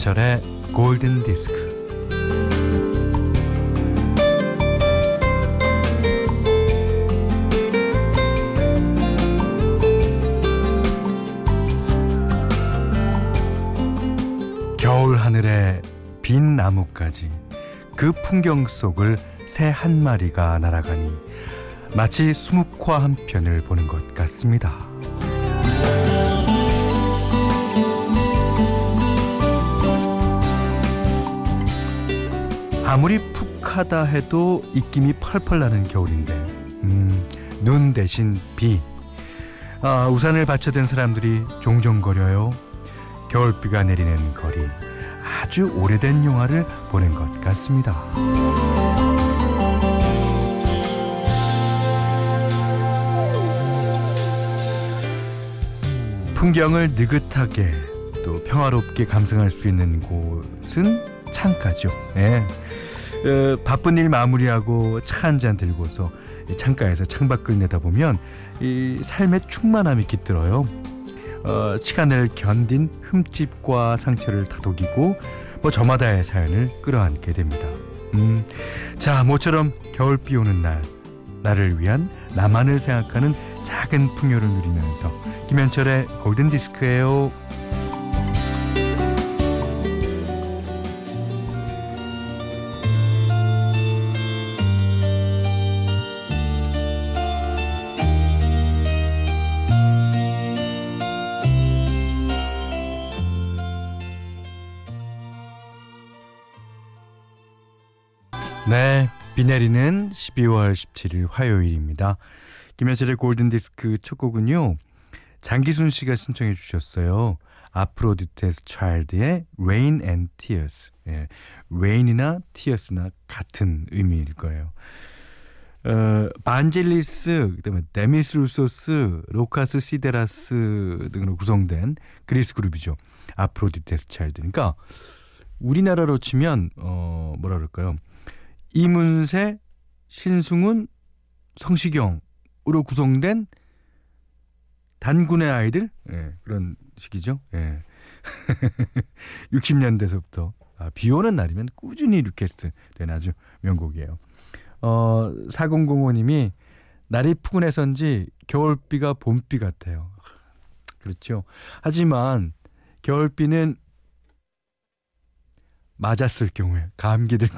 김현철의 골든 디스크. 겨울 하늘에 빈 나뭇가지 그 풍경 속을 새 한 마리가 날아가니 마치 수묵화 한 편을 보는 것 같습니다. 아무리 푹하다 해도 입김이 펄펄 나는 겨울인데 음, 눈 대신 비. 아, 우산을 받쳐든 사람들이 종종 거려요. 겨울비가 내리는 거리. 아주 오래된 영화를 보는 것 같습니다. 풍경을 느긋하게 또 평화롭게 감상할 수 있는 곳은 창가죠. 예. 어, 바쁜 일 마무리하고 차 한 잔 들고서 창가에서 창밖을 내다보면 이 삶의 충만함이 깃들어요. 어, 시간을 견딘 흠집과 상처를 다독이고 뭐 저마다의 사연을 끌어안게 됩니다. 음, 자 모처럼 겨울비 오는 날 나를 위한 나만을 생각하는 작은 풍요를 누리면서 김현철의 골든 디스크예요. 네, 비 내리는 12월 17일 화요일입니다. 김현철의 골든 디스크 첫 곡은요. 장기순 씨가 신청해 주셨어요. 아프로디테스 차일드의 Rain and Tears. 예, Rain이나 Tears나 같은 의미일 거예요. 어, 반젤리스, 그다음에 데미스 루소스, 로카스 시데라스 등으로 구성된 그리스 그룹이죠. 아프로디테스 차일드. 그러니까 우리나라로 치면 어 뭐라 그럴까요? 이문세, 신승훈, 성시경으로 구성된 단군의 아이들 예, 그런 식이죠. 예. 60년대서부터 아, 비 오는 날이면 꾸준히 request 된 아주 명곡이에요. 어, 4005님이 날이 푸근해서인지 겨울비가 봄비 같아요. 그렇죠. 하지만 겨울비는 맞았을 경우에 감기들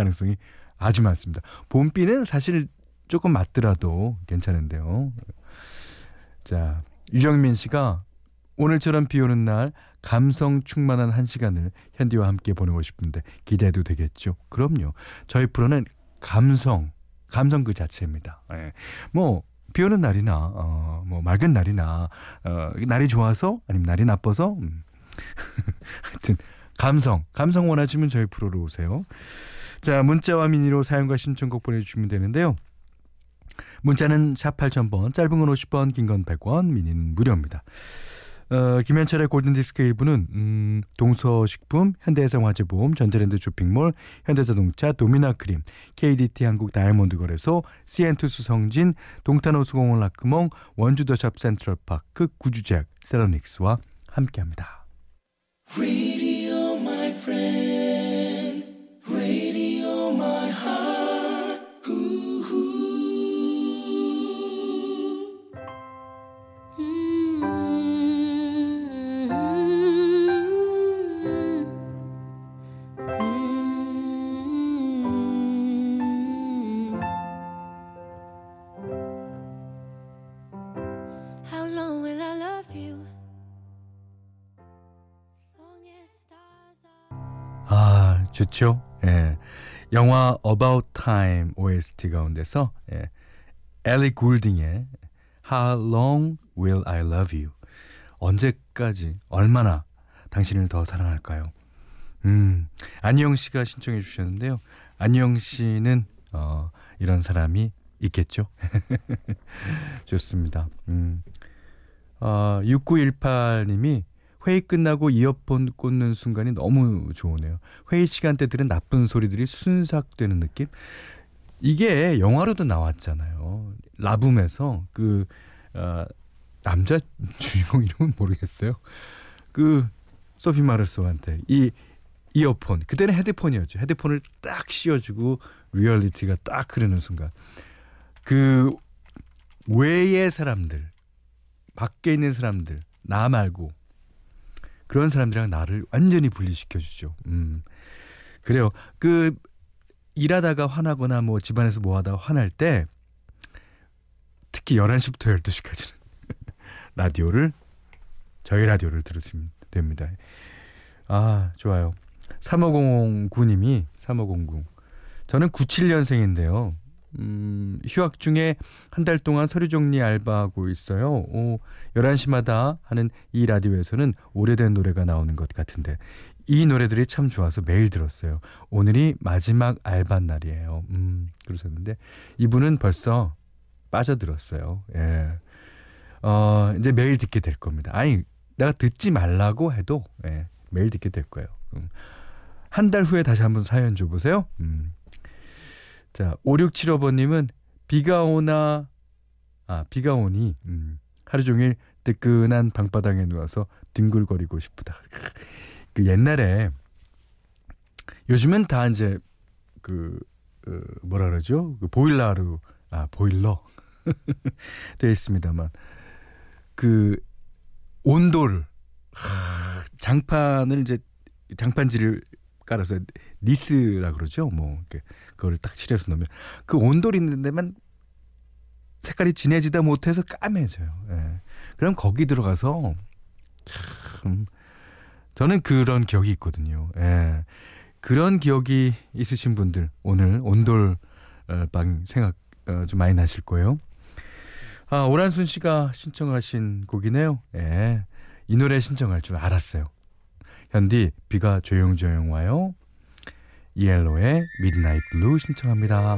가능성이 아주 많습니다. 봄비는 사실 조금 맞더라도 괜찮은데요. 자, 유정민 씨가 오늘처럼 비 오는 날 감성 충만한 한 시간을 현디와 함께 보내고 싶은데 기대해도 되겠죠? 그럼요. 저희 프로는 감성, 감성 그 자체입니다. 예. 뭐, 비 오는 날이나, 어, 뭐, 맑은 날이나, 어, 날이 좋아서, 아니면 날이 나빠서, 음. 하여튼, 감성, 감성 원하시면 저희 프로로 오세요. 자, 문자와 미니로 사연과 신청곡 보내주시면 되는데요. 문자는 샵 8000번, 짧은 건 50번, 긴 건 100원, 미니는 무료입니다. 어, 김현철의 골든디스크 일부는 음, 동서식품, 현대해상화재보험, 전자랜드 쇼핑몰, 현대자동차, 도미나크림, KDT 한국 다이아몬드 거래소, CN2 수성진, 동탄호 수공원 라크몽, 원주더샵 센트럴파크, 구주제약, 세라닉스와 함께합니다. How 아, 좋죠. 예. 영화 About Time OST 가운데서 예. 엘리 굴딩의 How Long Will I Love You? 언제까지 얼마나 당신을 더 사랑할까요? 음, 안희영 씨가 신청해 주셨는데요. 안희영 씨는 어, 이런 사람이 있겠죠. 좋습니다. 음. 어, 6918님이 회의 끝나고 이어폰 꽂는 순간이 너무 좋으네요. 회의 시간대 들은 나쁜 소리들이 순삭되는 느낌? 이게 영화로도 나왔잖아요. 라붐에서 그 어, 남자 주인공 이름은 모르겠어요. 그 소피 마르소한테 이 이어폰 그때는 헤드폰이었죠. 헤드폰을 딱 씌워주고 Reality가 딱 흐르는 순간 그 외의 사람들 밖에 있는 사람들 나 말고 그런 사람들이랑 나를 완전히 분리시켜 주죠. 음. 그래요. 그 일하다가 화나거나 뭐 집안에서 뭐 하다가 화날 때 특히 11시부터 12시까지는 라디오를 저희 라디오를 들으시면 됩니다. 아, 좋아요. 3509님이 3509. 저는 97년생인데요. 음, 휴학 중에 한 달 동안 서류 정리 알바하고 있어요. 오, 11시마다 하는 이 라디오에서는 오래된 노래가 나오는 것 같은데 이 노래들이 참 좋아서 매일 들었어요. 오늘이 마지막 알바 날이에요. 음, 그러셨는데 이분은 벌써 빠져들었어요. 예. 어, 이제 매일 듣게 될 겁니다. 아니, 내가 듣지 말라고 해도 예, 매일 듣게 될 거예요. 음. 한달 후에 다시 한번 사연 줘보세요. 음. 자, 5675번님은 비가 오나, 아, 비가 오니, 음, 하루 종일 뜨끈한 방바닥에 누워서 뒹굴거리고 싶다. 그 옛날에, 요즘은 다 이제, 그, 어, 뭐라 그러죠? 그 보일러로, 아, 보일러. 되어 있습니다만, 그, 온도를, 하, 장판을 이제, 장판지를 깔아서 니스라 그러죠. 뭐 그거를 딱 칠해서 넣으면 그 온돌 있는 데만 색깔이 진해지다 못해서 까매져요. 예. 그럼 거기 들어가서 참 저는 그런 기억이 있거든요. 예. 그런 기억이 있으신 분들 오늘 온돌 어, 방 생각 어, 좀 많이 나실 거예요. 아 오란순 씨가 신청하신 곡이네요. 예. 이 노래 신청할 줄 알았어요. 현디 비가 조용조용 와요. ELO의 Midnight Blue 신청합니다.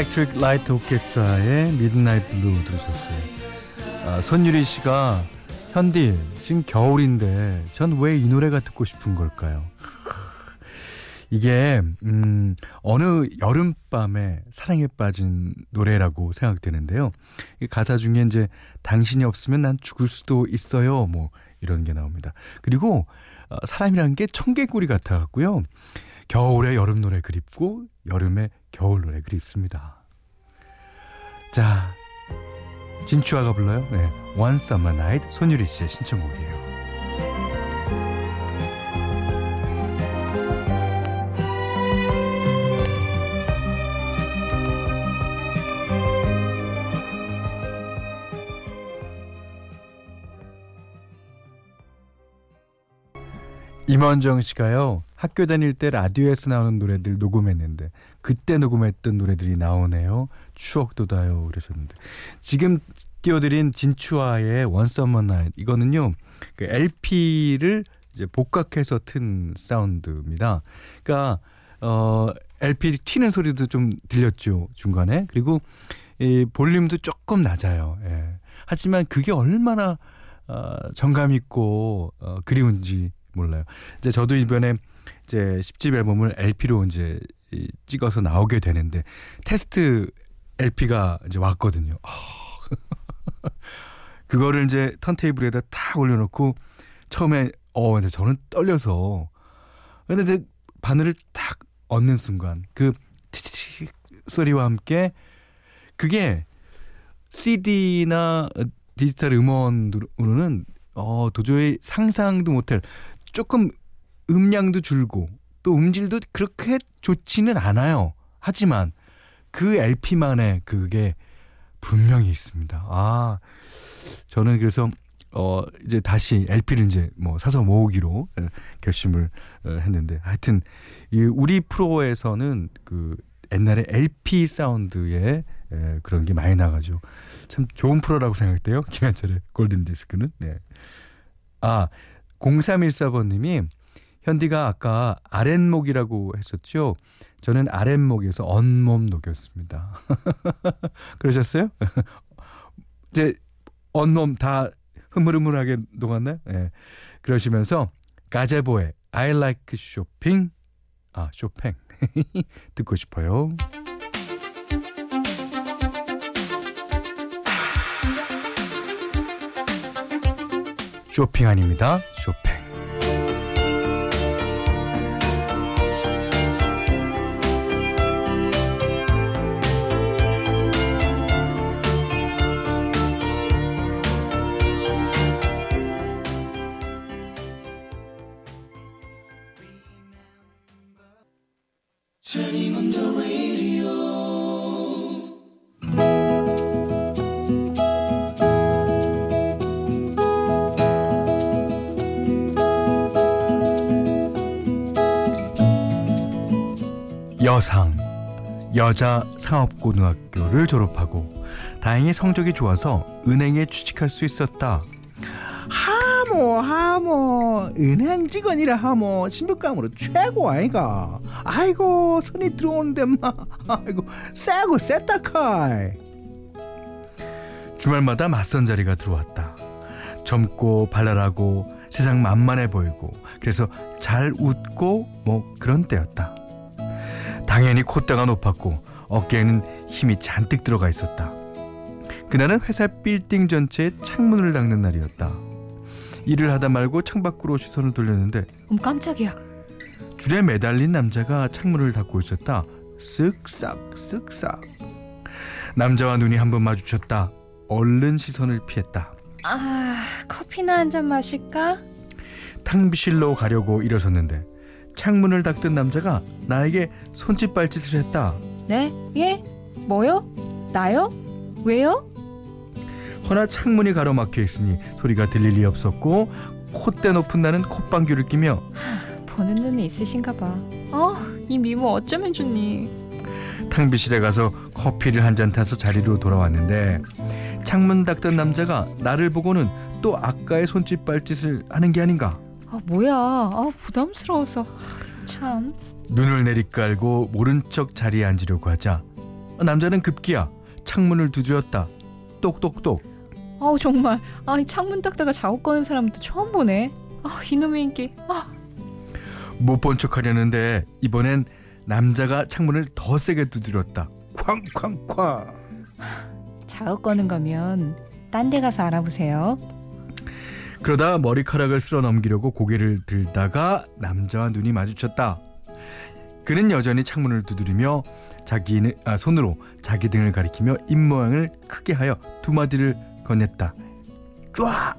Electric Light Orchestra의 Midnight Blue 들으셨어요. 아, 손유리 씨가 현디 지금 겨울인데 전 왜 이 노래가 듣고 싶은 걸까요? 이게 음, 어느 여름밤에 사랑에 빠진 노래라고 생각되는데요. 이 가사 중에 이제 당신이 없으면 난 죽을 수도 있어요. 뭐 이런 게 나옵니다. 그리고 어, 사람이라는 게 청개구리 같아 갖고요. 겨울에 여름 노래 그립고 여름에 겨울 노래 그립습니다. 자, 진추아가 불러요. 네, One Summer Night 손유리 씨의 신청곡이에요. 임원정 씨가요 학교 다닐 때 라디오에서 나오는 노래들 녹음했는데 그때 녹음했던 노래들이 나오네요 추억 돋아요 그러셨는데 지금 띄워드린 진추아의 Summer Night 이거는요 그 LP를 이제 복각해서 튼 사운드입니다 그러니까 어 LP 튀는 소리도 좀 들렸죠 중간에 그리고 이 볼륨도 조금 낮아요 예. 하지만 그게 얼마나 어, 정감 있고 어, 그리운지 몰라요. 이제 저도 이번에 이제 10집 앨범을 LP로 이제 이 찍어서 나오게 되는데 테스트 LP가 이제 왔거든요. 그거를 이제 턴테이블에다 탁 올려놓고 처음에 어 이제 저는 떨려서 근데 이제 바늘을 탁 얹는 순간 그 치치치 소리와 함께 그게 CD나 디지털 음원으로는 어 도저히 상상도 못할 조금 음량도 줄고 또 음질도 그렇게 좋지는 않아요. 하지만 그 LP만의 그게 분명히 있습니다. 아, 저는 그래서 어 이제 다시 LP를 이제 뭐 사서 모으기로 결심을 어, 했는데 하여튼 이 우리 프로에서는 그 옛날에 LP 사운드의 에, 그런 게 많이 나가죠. 참 좋은 프로라고 생각돼요. 김현철의 골든 디스크는. 네. 아, 0314번 님이 현디가 아까 아랫목이라고 했었죠. 저는 아랫목에서 언몸 녹였습니다. 그러셨어요? 이제 언몸 다 흐물흐물하게 녹았나요? 예. 그러시면서 가제보의 I like shopping 아 쇼팽 듣고 싶어요. 쇼핑 아닙니다. 쇼팽. 여상 여자 상업고등학교를 졸업하고 다행히 성적이 좋아서 은행에 취직할 수 있었다. 하모 하모 은행 직원이라 하모 신분감으로 최고 아이가 아이고 손이 들어오는데 마 아이고 싸고 쎄다카이 주말마다 맞선 자리가 들어왔다. 젊고 발랄하고 세상 만만해 보이고 그래서 잘 웃고 뭐 그런 때였다. 당연히 콧대가 높았고 어깨에는 힘이 잔뜩 들어가 있었다. 그날은 회사 빌딩 전체에 창문을 닦는 날이었다. 일을 하다 말고 창밖으로 시선을 돌렸는데 어머 깜짝이야. 줄에 매달린 남자가 창문을 닫고 있었다. 쓱싹 쓱싹. 남자와 눈이 한 번 마주쳤다. 얼른 시선을 피했다. 아 커피나 한 잔 마실까? 탕비실로 가려고 일어섰는데 창문을 닦던 남자가 나에게 손짓 발짓을 했다. 네? 예? 뭐요? 나요? 왜요? 허나 창문이 가로막혀 있으니 소리가 들릴 리 없었고 콧대 높은 나는 콧방귀를 끼며 보는 눈이 있으신가 봐. 어, 이 미모 어쩌면 좋니? 탕비실에 가서 커피를 한 잔 타서 자리로 돌아왔는데 창문 닦던 남자가 나를 보고는 또 아까의 손짓 발짓을 하는 게 아닌가 아 뭐야? 아 부담스러워서 하, 참. 눈을 내리깔고 모른 척 자리에 앉으려고 하자 남자는 급기야 창문을 두드렸다 똑똑똑 아우 정말 아 이 창문 닦다가 작업 거는 사람도 처음 보네. 아 이놈의 인기. 아 못 본 척하려는데 이번엔 남자가 창문을 더 세게 두드렸다 쾅쾅쾅 작업 거는 거면 딴 데 가서 알아보세요. 그러다 머리카락을 쓸어 넘기려고 고개를 들다가 남자와 눈이 마주쳤다. 그는 여전히 창문을 두드리며 자기 아, 손으로 자기 등을 가리키며 입 모양을 크게 하여 두 마디를 건넸다. 쫙!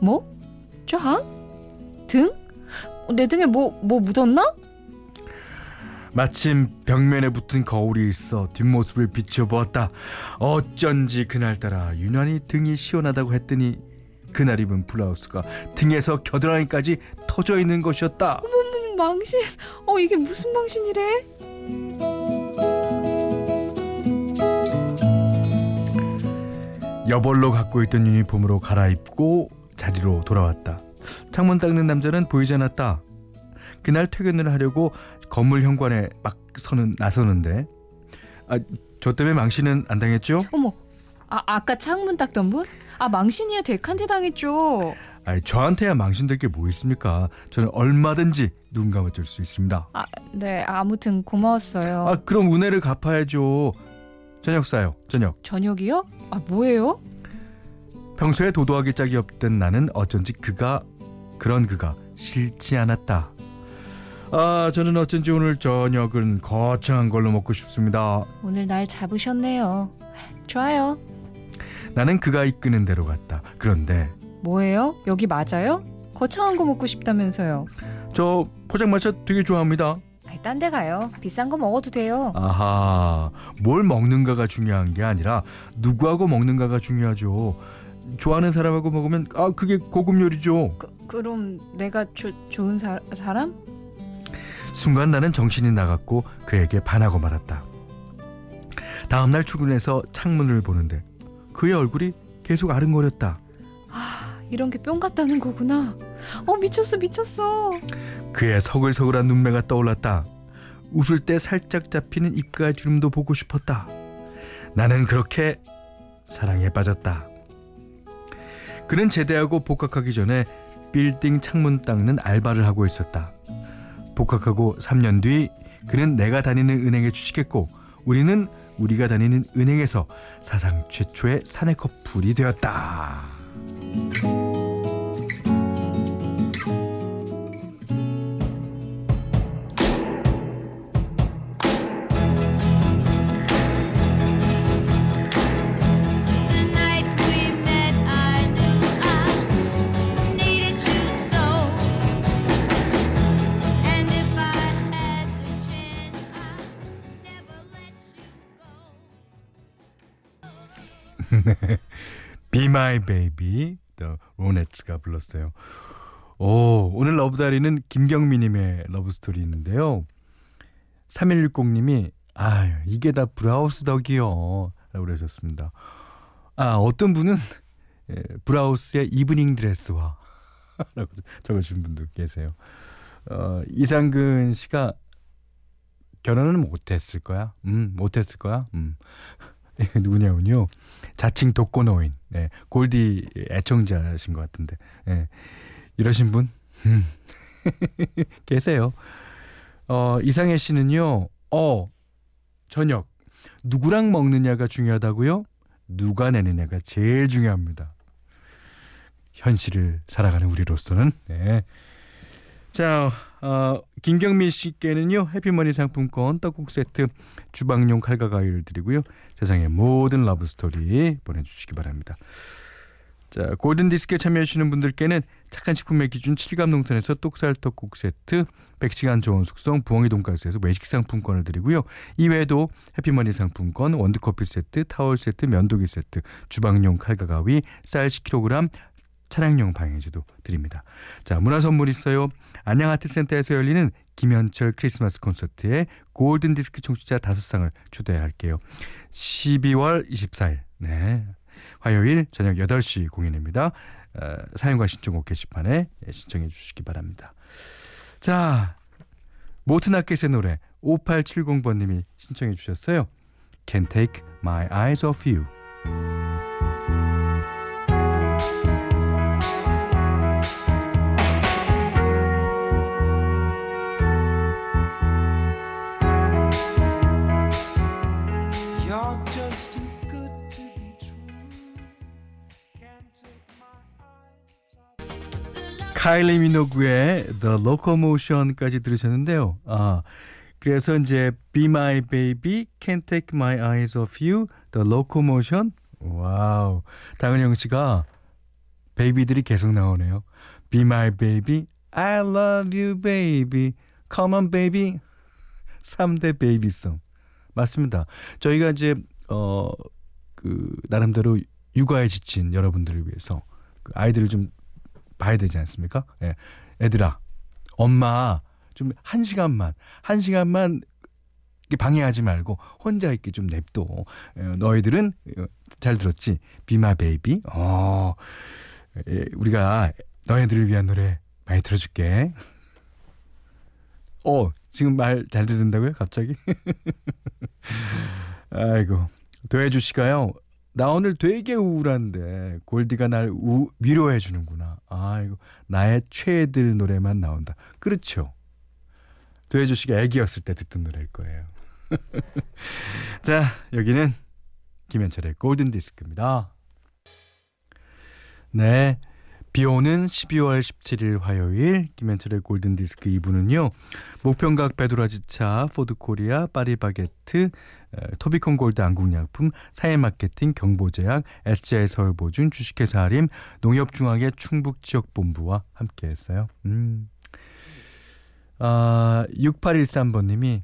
뭐? 쫙? 등? 어, 내 등에 뭐뭐 묻었나? 마침 벽면에 붙은 거울이 있어 뒷모습을 비춰보았다. 어쩐지 그날따라 유난히 등이 시원하다고 했더니 그날 입은 블라우스가 등에서 겨드랑이까지 터져 있는 것이었다. 음, 망신. 어 이게 무슨 망신이래? 여벌로 갖고 있던 유니폼으로 갈아입고 자리로 돌아왔다. 창문 닦는 남자는 보이지 않았다. 그날 퇴근을 하려고 건물 현관에 막 서는 나서는데 아, 저 때문에 망신은 안 당했죠? 어머. 아 아까 창문 닦던 분? 아 망신이야 데칸테 당했죠. 아, 저한테야 망신될 게 뭐 있습니까? 저는 얼마든지 눈 감아줄 수 있습니다. 아 네 아무튼 고마웠어요. 아, 그럼 은혜를 갚아야죠. 저녁 사요. 저녁. 저녁이요? 아 뭐예요? 평소에 도도하게 짝이 없던 나는 어쩐지 그가 그런 그가 싫지 않았다. 아, 저는 어쩐지 오늘 저녁은 거창한 걸로 먹고 싶습니다. 오늘 날 잡으셨네요. 좋아요. 나는 그가 이끄는 대로 갔다. 그런데 뭐예요? 여기 맞아요? 거창한 거 먹고 싶다면서요. 저 포장마차 되게 좋아합니다. 딴 데 가요. 비싼 거 먹어도 돼요. 아하, 뭘 먹는가가 중요한 게 아니라 누구하고 먹는가가 중요하죠. 좋아하는 사람하고 먹으면 아 그게 고급 요리죠. 그, 그럼 내가 조, 좋은 사, 사람? 순간 나는 정신이 나갔고 그에게 반하고 말았다. 다음 날 출근해서 창문을 보는데 그의 얼굴이 계속 아른거렸다. 이런 게 뿅 같다는 거구나. 어 미쳤어 미쳤어. 그의 서글서글한 눈매가 떠올랐다. 웃을 때 살짝 잡히는 입가의 주름도 보고 싶었다. 나는 그렇게 사랑에 빠졌다. 그는 제대하고 복학하기 전에 빌딩 창문 닦는 알바를 하고 있었다. 복학하고 3년 뒤 그는 내가 다니는 은행에 취직했고 우리는 우리가 다니는 은행에서 사상 최초의 사내 커플이 되었다. My Baby The Ronettes가 불렀어요. 오, 오늘 러브다리는 김경미님의 러브스토리 있는데요. 3160님이 아유 이게 다 브라우스 덕이요 라고 그러셨습니다. 아 어떤 분은 예, 브라우스의 이브닝 드레스와 라고 적어주신 분도 계세요. 어, 이상근 씨가 결혼은 못했을 거야. 음 못했을 거야. 음 누구냐면요. 자칭 독거노인, 네, 골디 애청자신 것 같은데, 예, 이러신 분, 음, 계세요. 어, 이상해 씨는요, 어, 저녁, 누구랑 먹느냐가 중요하다고요? 누가 내느냐가 제일 중요합니다. 현실을 살아가는 우리로서는, 네. 자, 어, 김경미 씨께는요, 해피머니 상품권, 떡국 세트, 주방용 칼과 가위를 드리고요. 세상의 모든 러브 스토리 보내주시기 바랍니다. 자, 골든 디스크에 참여해주시는 분들께는 착한 식품의 기준 칠갑농산에서 떡쌀 떡국 세트, 100시간 저온 숙성 부엉이 돈가스에서 외식 상품권을 드리고요. 이외에도 해피머니 상품권, 원두커피 세트, 타월 세트, 면도기 세트, 주방용 칼과 가위, 쌀 10kg, 차량용 방향제도 드립니다. 자, 문화 선물 있어요. 안양 아트센터에서 열리는 김현철 크리스마스 콘서트에 골든 디스크 청취자 5상을 초대할게요. 12월 24일. 네. 화요일 저녁 8시 공연입니다. 어, 사연과 신청곡 게시판에 신청해 주시기 바랍니다. 자, 모트나켓의 노래 5870번님이 신청해 주셨어요. Can't take my eyes off you. Kylie Minogue의 The Locomotion까지 들으셨는데요. 아, 그래서 이제 Be My Baby, Can't Take My Eyes Off You, The Locomotion. Wow. 장은영 씨가 baby들이 계속 나오네요. Be My Baby, I Love You Baby, Come On Baby. 3대 baby song. 맞습니다. 저희가 이제 어 그 나름대로 육아에 지친 여러분들을 위해서 그 아이들을 좀 봐야 되지 않습니까? 예. 애들아, 엄마 좀 한 시간만 한 시간만 방해하지 말고 혼자 있게 좀 냅둬. 예, 너희들은 어, 잘 들었지? 비마 베이비. 어. 예, 우리가 너희들을 위한 노래 많이 들어줄게. 어, 지금 말 잘 듣는다고요? 갑자기? 아이고. 도혜주 씨가요. 나 오늘 되게 우울한데 골디가 날 우, 위로해 주는구나. 아이고. 나의 최애들 노래만 나온다. 그렇죠. 도혜주 씨가 애기였을 때 듣던 노래일 거예요. 자, 여기는 김현철의 골든 디스크입니다. 네. 비 오는 12월 17일 화요일 김현철의 골든 디스크 2부는요. 목편한 배도라지차, 포드코리아, 파리바게트, 에, 토비콘 골드 안국약품, 사회마케팅, 경보제약, SJ 서울보증, 주식회사 하림, 농협중앙의 충북지역본부와 함께했어요. 음. 아, 6813번님이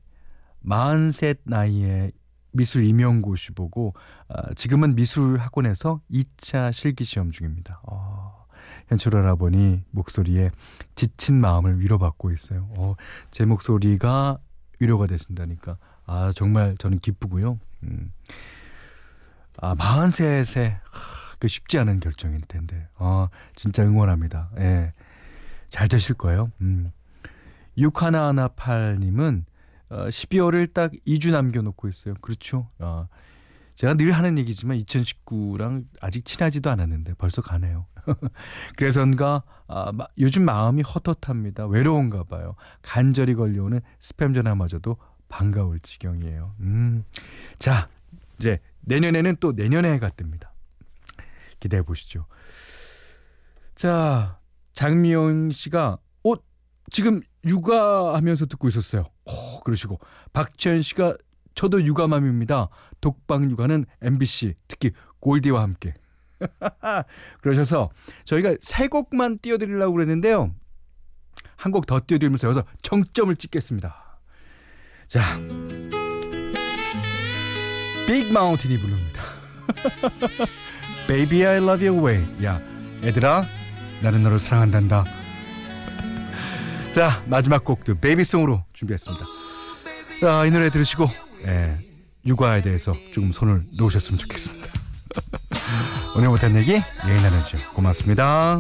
43 나이에 미술 임용고시 보고 아, 지금은 미술 학원에서 2차 실기시험 중입니다. 아, 현철 할아버니 목소리에 지친 마음을 위로받고 있어요. 어, 제 목소리가 위로가 되신다니까 아 정말 저는 기쁘고요. 음. 아 43세 그 쉽지 않은 결정일 텐데. 아, 진짜 응원합니다. 예. 잘 되실 거예요. 음. 6118님은 어, 12월을 딱 2주 남겨놓고 있어요. 그렇죠. 어, 제가 늘 하는 얘기지만 2019랑 아직 친하지도 않았는데 벌써 가네요. 그래서인가 아, 마- 요즘 마음이 헛헛합니다. 외로운가 봐요. 간절히 걸려오는 스팸 전화마저도 반가울 지경이에요. 음. 자, 이제 내년에는 또 내년의 해가 뜹니다. 기대해 보시죠. 자, 장미영 씨가 어 지금 육아하면서 듣고 있었어요. 오, 그러시고 박지현 씨가 저도 육아맘입니다. 독방 육아는 MBC 특히 골디와 함께. 그러셔서 저희가 세 곡만 띄워드리려고 그랬는데요. 한 곡 더 띄워드리면서 여기서 정점을 찍겠습니다. 자, 빅 마운틴이 부릅니다. Baby I love you way. 야, 얘들아, 나는 너를 사랑한단다. 자, 마지막 곡도 베이비송으로 준비했습니다. 자, 이 노래 들으시고 예, 육아에 대해서 조금 손을 놓으셨으면 좋겠습니다. 오늘 못한 얘기 내일 나누죠. 고맙습니다.